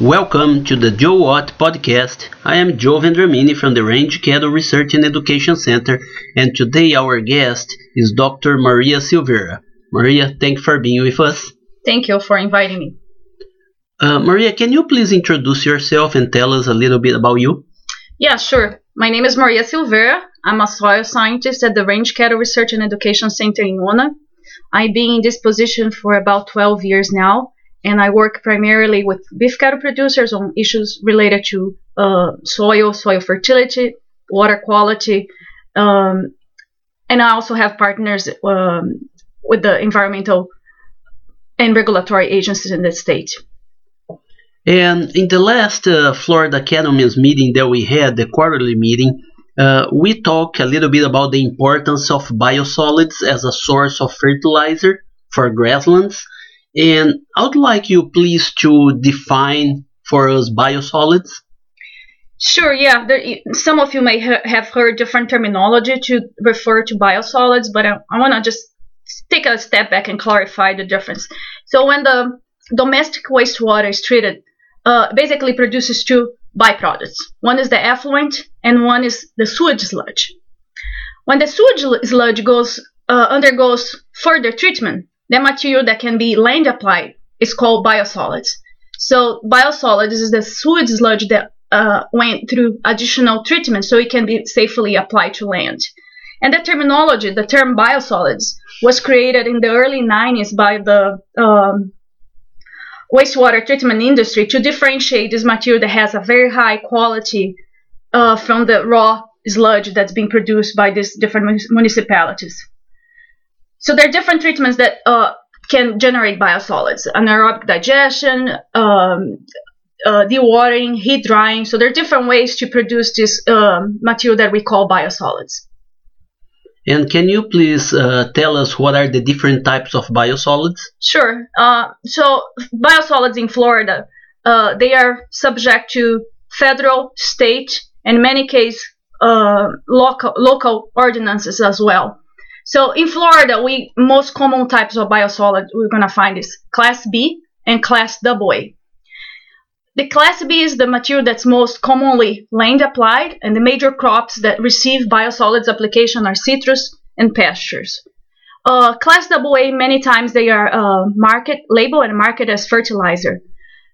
Welcome to the Joe What podcast. I am Joe Vendramini from the Range Cattle Research and Education Center, and today our guest is Dr. Maria Silveira. Maria, thank you for being with us. Thank you for inviting me. Uh, Maria, can you please introduce yourself and tell us a little bit about you? Yeah, sure. My name is Maria Silveira. I'm a soil scientist at the Range Cattle Research and Education Center in Ona. I've been in this position for about 12 years now and I work primarily with beef cattle producers on issues related to uh, soil, soil fertility, water quality, um, and I also have partners um, with the environmental and regulatory agencies in the state. And in the last uh, Florida Cattlemen's meeting that we had, the quarterly meeting, uh, we talked a little bit about the importance of biosolids as a source of fertilizer for grasslands and I would like you please to define for us biosolids. Sure, yeah. There, some of you may ha- have heard different terminology to refer to biosolids, but I, I want to just take a step back and clarify the difference. So, when the domestic wastewater is treated, uh, basically produces two byproducts. One is the effluent, and one is the sewage sludge. When the sewage sludge goes uh, undergoes further treatment, the material that can be land applied is called biosolids. So biosolids is the sewage sludge that uh, went through additional treatment so it can be safely applied to land. And the terminology, the term biosolids, was created in the early 90s by the um, wastewater treatment industry to differentiate this material that has a very high quality uh, from the raw sludge that's being produced by these different municipalities. So there are different treatments that uh, can generate biosolids: anaerobic digestion, um, uh, dewatering, heat drying. So there are different ways to produce this um, material that we call biosolids. And can you please uh, tell us what are the different types of biosolids? Sure. Uh, so biosolids in Florida, uh, they are subject to federal, state, and in many cases uh, local local ordinances as well. So in Florida, we most common types of biosolid we're gonna find is class B and class AA. The class B is the material that's most commonly land applied, and the major crops that receive biosolids application are citrus and pastures. Uh, class AA, many times they are uh, market label and market as fertilizer.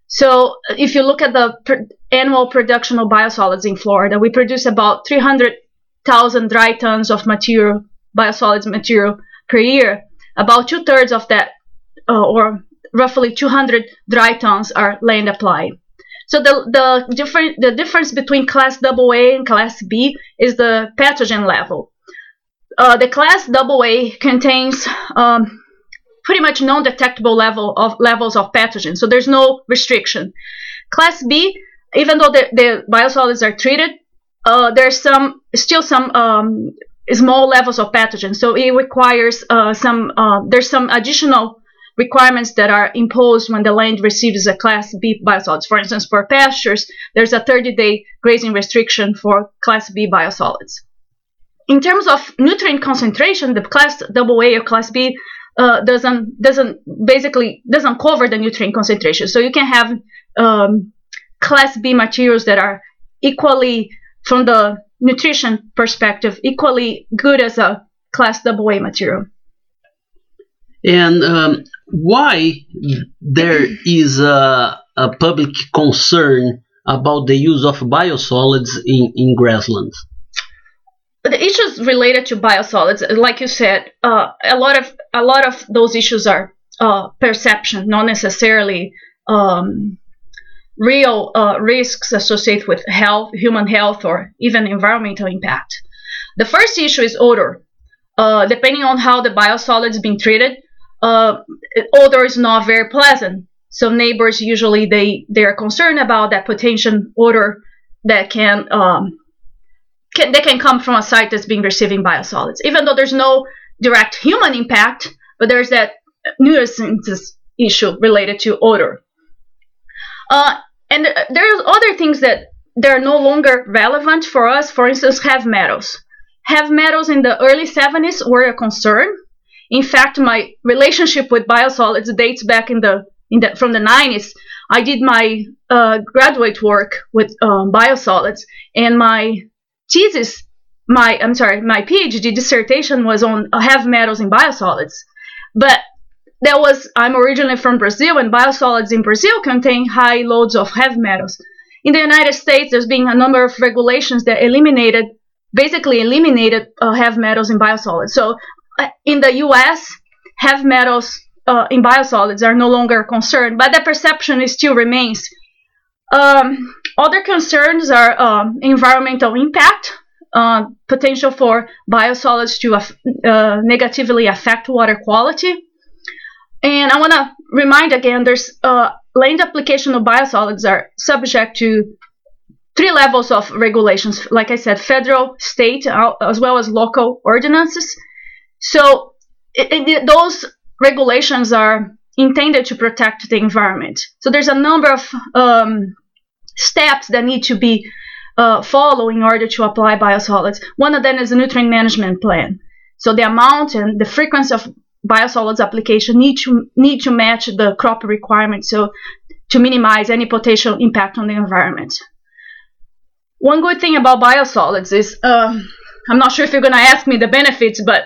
So if you look at the annual production of biosolids in Florida, we produce about 300,000 dry tons of material biosolids material per year, about two thirds of that, uh, or roughly 200 dry tons, are land applied. So the the different the difference between class AA and class B is the pathogen level. Uh, the class AA contains um, pretty much non-detectable level of levels of pathogens, so there's no restriction. Class B, even though the, the biosolids are treated, uh, there's some still some um, small levels of pathogens. So it requires uh, some, uh, there's some additional requirements that are imposed when the land receives a Class B biosolids. For instance, for pastures, there's a 30-day grazing restriction for Class B biosolids. In terms of nutrient concentration, the Class AA or Class B uh, doesn't doesn't basically doesn't cover the nutrient concentration. So you can have um, Class B materials that are equally from the nutrition perspective equally good as a class AA material. And um, why there is a, a, public concern about the use of biosolids in, in grasslands? The issues related to biosolids, like you said, uh, a lot of a lot of those issues are uh, perception, not necessarily um, real uh, risks associated with health, human health, or even environmental impact. The first issue is odor. Uh, depending on how the biosolid is being treated, uh, odor is not very pleasant. So neighbors usually they they are concerned about that potential odor that can um, can that can come from a site that's being receiving biosolids. Even though there's no direct human impact, but there's that nuisance issue related to odor. Uh, and there's other things that they're no longer relevant for us. For instance, heavy metals. Heavy metals in the early 70s were a concern. In fact, my relationship with biosolids dates back in the, in the from the 90s I did my uh, graduate work with um, biosolids, and my thesis, my I'm sorry, my PhD dissertation was on heavy metals in biosolids. But that was I'm originally from Brazil, and biosolids in Brazil contain high loads of heavy metals. In the United States, there's been a number of regulations that eliminated, basically eliminated uh, heavy metals in biosolids. So uh, in the U.S., heavy metals uh, in biosolids are no longer a concern, but the perception still remains. Um, other concerns are um, environmental impact, uh, potential for biosolids to uh, negatively affect water quality. And I want to remind again, there's uh, land application of biosolids are subject to three levels of regulations. Like I said, federal, state, as well as local ordinances. So it, it, those regulations are intended to protect the environment. So there's a number of um, steps that need to be uh, follow in order to apply biosolids. One of them is a nutrient management plan. So the amount and the frequency of biosolids application need to need to match the crop requirements. So to minimize any potential impact on the environment. One good thing about biosolids is uh, I'm not sure if you're going to ask me the benefits, but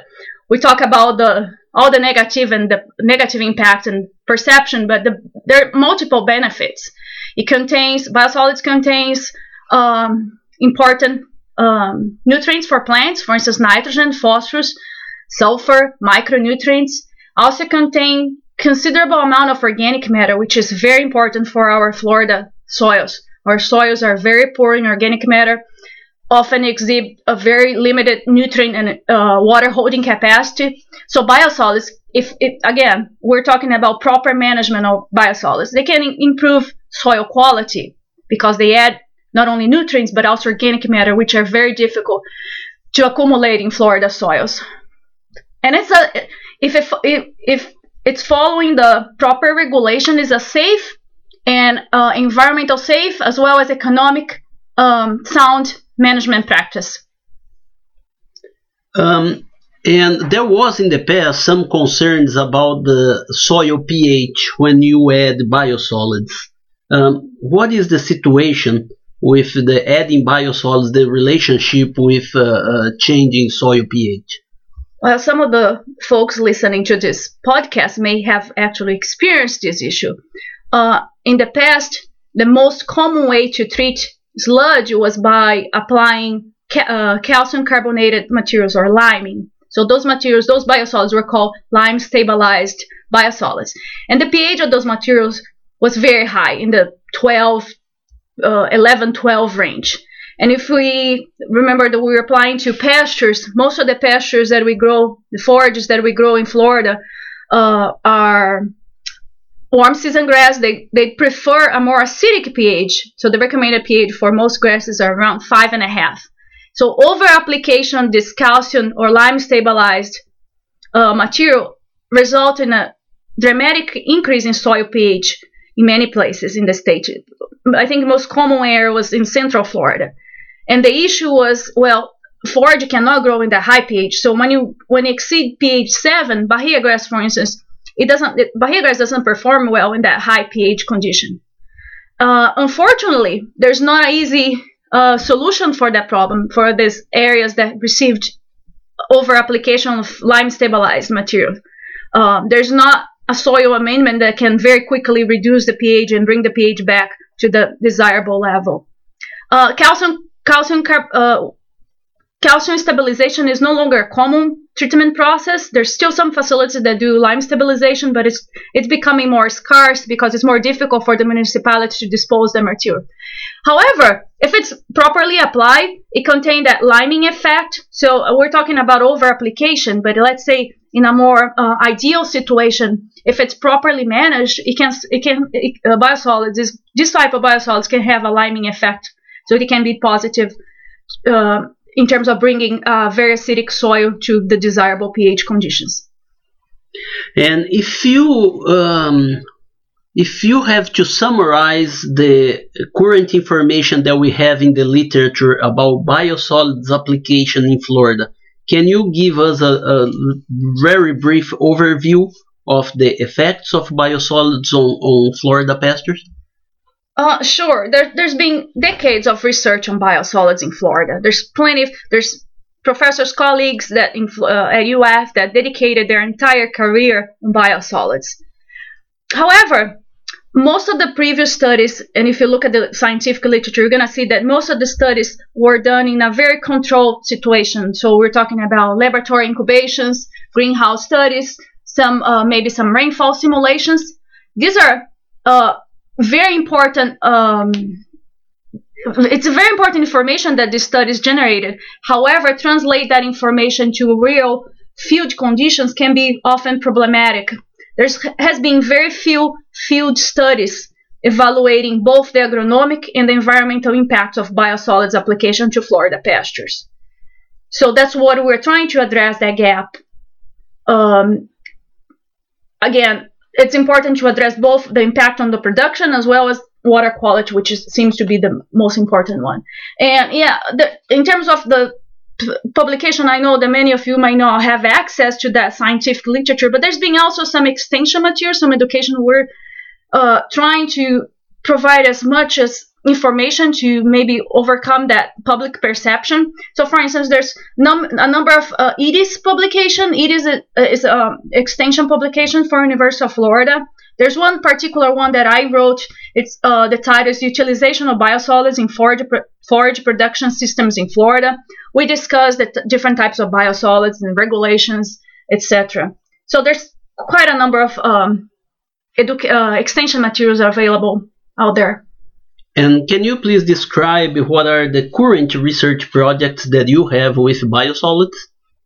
we talk about the all the negative and the negative impact and perception, but the, there are multiple benefits. It contains biosolids contains um, important um, nutrients for plants, for instance, nitrogen, phosphorus, sulfur, micronutrients. Also contain considerable amount of organic matter, which is very important for our Florida soils. Our soils are very poor in organic matter, often exhibit a very limited nutrient and uh, water holding capacity. So biosolids, if it, again, we're talking about proper management of biosolids, they can improve soil quality because they add not only nutrients but also organic matter, which are very difficult to accumulate in Florida soils. And it's a if if if it's following the proper regulation is a safe and uh, environmental safe as well as economic um, sound management practice. Um, and there was in the past some concerns about the soil pH when you add biosolids. Um, what is the situation with the adding biosolids, the relationship with uh, uh, changing soil pH? Well, some of the folks listening to this podcast may have actually experienced this issue. Uh, in the past, the most common way to treat sludge was by applying ca- uh, calcium carbonated materials or liming. So those materials, those biosolids were called lime stabilized biosolids. And the pH of those materials was very high in the 12, uh, 11, 12 range. And if we remember that we're applying to pastures, most of the pastures that we grow, the forages that we grow in Florida, uh, are warm season grass. They, they prefer a more acidic pH. So the recommended pH for most grasses are around five and a half. So over application of this calcium or lime stabilized uh, material result in a dramatic increase in soil pH in many places in the state. I think the most common area was in central Florida. And the issue was, well, forage cannot grow in the high pH. So when you when you exceed pH seven, bahia grass, for instance, it doesn't it, bahia grass doesn't perform well in that high pH condition. Uh, unfortunately, there's not an easy uh, solution for that problem for these areas that received over application of lime stabilized material. Uh, there's not a soil amendment that can very quickly reduce the pH and bring the pH back to the desirable level. Uh, calcium calcium uh, calcium stabilization is no longer a common treatment process. There's still some facilities that do lime stabilization, but it's it's becoming more scarce because it's more difficult for the municipality to dispose the material. However, if it's properly applied, it contains that liming effect. So uh, we're talking about over application, but let's say in a more uh, ideal situation, if it's properly managed, it can it can it, uh, biosolids this, this type of biosolids can have a liming effect so it can be positive uh, in terms of bringing uh, very acidic soil to the desirable pH conditions. And if you um, if you have to summarize the current information that we have in the literature about biosolids application in Florida, can you give us a, a very brief overview of the effects of biosolids on, on Florida pastures? Uh, sure. There, there's been decades of research on biosolids in Florida. There's plenty. Of, there's professors, colleagues that in, uh, at UF that dedicated their entire career on biosolids. However, most of the previous studies, and if you look at the scientific literature, you're going to see that most of the studies were done in a very controlled situation. So we're talking about laboratory incubations, greenhouse studies, some uh, maybe some rainfall simulations. These are uh, very important. Um, it's a very important information that this studies generated. However, translate that information to real field conditions can be often problematic there has been very few field studies evaluating both the agronomic and the environmental impacts of biosolids application to Florida pastures. So that's what we're trying to address that gap. Um, again, it's important to address both the impact on the production as well as water quality, which is, seems to be the most important one. And yeah, the, in terms of the publication, I know that many of you might not have access to that scientific literature, but there's been also some extension material, some education. We're uh, trying to provide as much as information to maybe overcome that public perception. So, for instance, there's num- a number of uh, EDIS publication. EDIS is, an extension publication for University of Florida. There's one particular one that I wrote. It's uh, the title is "Utilization of Biosolids in Forage, Forage Production Systems in Florida." We discussed the t- different types of biosolids and regulations, etc. So there's quite a number of um, uh, extension materials available out there. And can you please describe what are the current research projects that you have with biosolids?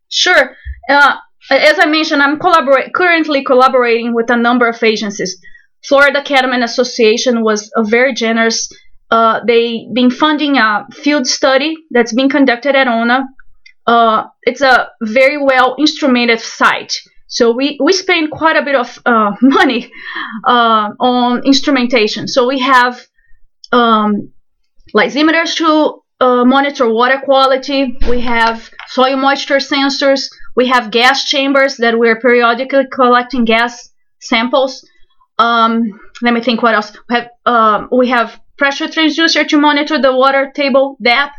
Sure. Uh, as I mentioned, I'm collabora- currently collaborating with a number of agencies. Florida Cattlemen Association was very generous. Uh, they been funding a field study that's being conducted at ONA. Uh, it's a very well instrumented site. So we, we spend quite a bit of uh, money uh, on instrumentation. So we have um, lysimeters to uh, monitor water quality. We have soil moisture sensors. We have gas chambers that we're periodically collecting gas samples. Um, let me think what else. We have, um, we have pressure transducer to monitor the water table depth.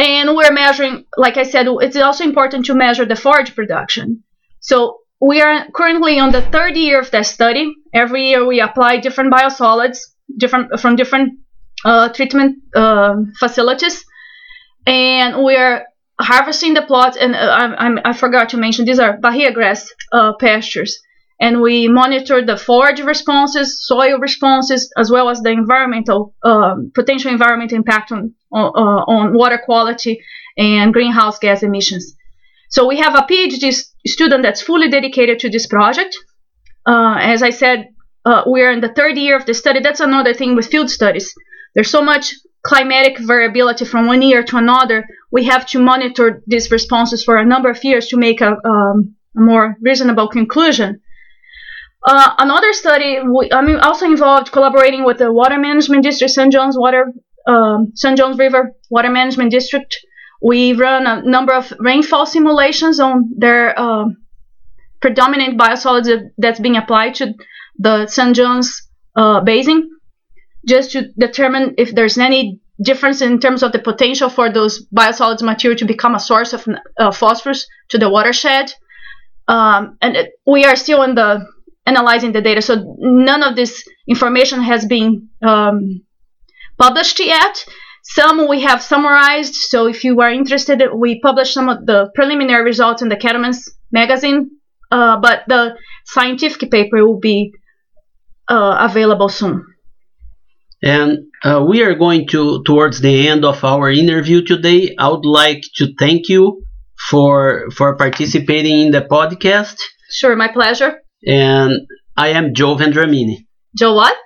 And we're measuring, like I said, it's also important to measure the forage production. So we are currently on the third year of that study. Every year we apply different biosolids different from different uh, treatment uh, facilities, and we're harvesting the plots, and uh, I, I, forgot to mention these are bahia grass uh, pastures, and we monitor the forage responses, soil responses, as well as the environmental um, potential environmental impact on on, uh, on water quality and greenhouse gas emissions. So we have a PhD student that's fully dedicated to this project. Uh, as I said, uh, we're in the third year of the study. That's another thing with field studies. There's so much climatic variability from one year to another, we have to monitor these responses for a number of years to make a, um, a more reasonable conclusion. Uh, another study, we, I mean, also involved collaborating with the Water Management District, St. John's Water, um, St. John's River Water Management District. We run a number of rainfall simulations on their uh, predominant biosolids that's being applied to the St. John's uh, basin just to determine if there's any difference in terms of the potential for those biosolids material to become a source of uh, phosphorus to the watershed. Um, and it, we are still in the analyzing the data, so none of this information has been um, published yet. Some we have summarized, so if you are interested, we published some of the preliminary results in the Cattlemen's magazine, uh, but the scientific paper will be available soon. And uh, we are going to towards the end of our interview today. I would like to thank you for for participating in the podcast. Sure, my pleasure. And I am Joe Vendramini. Joe what?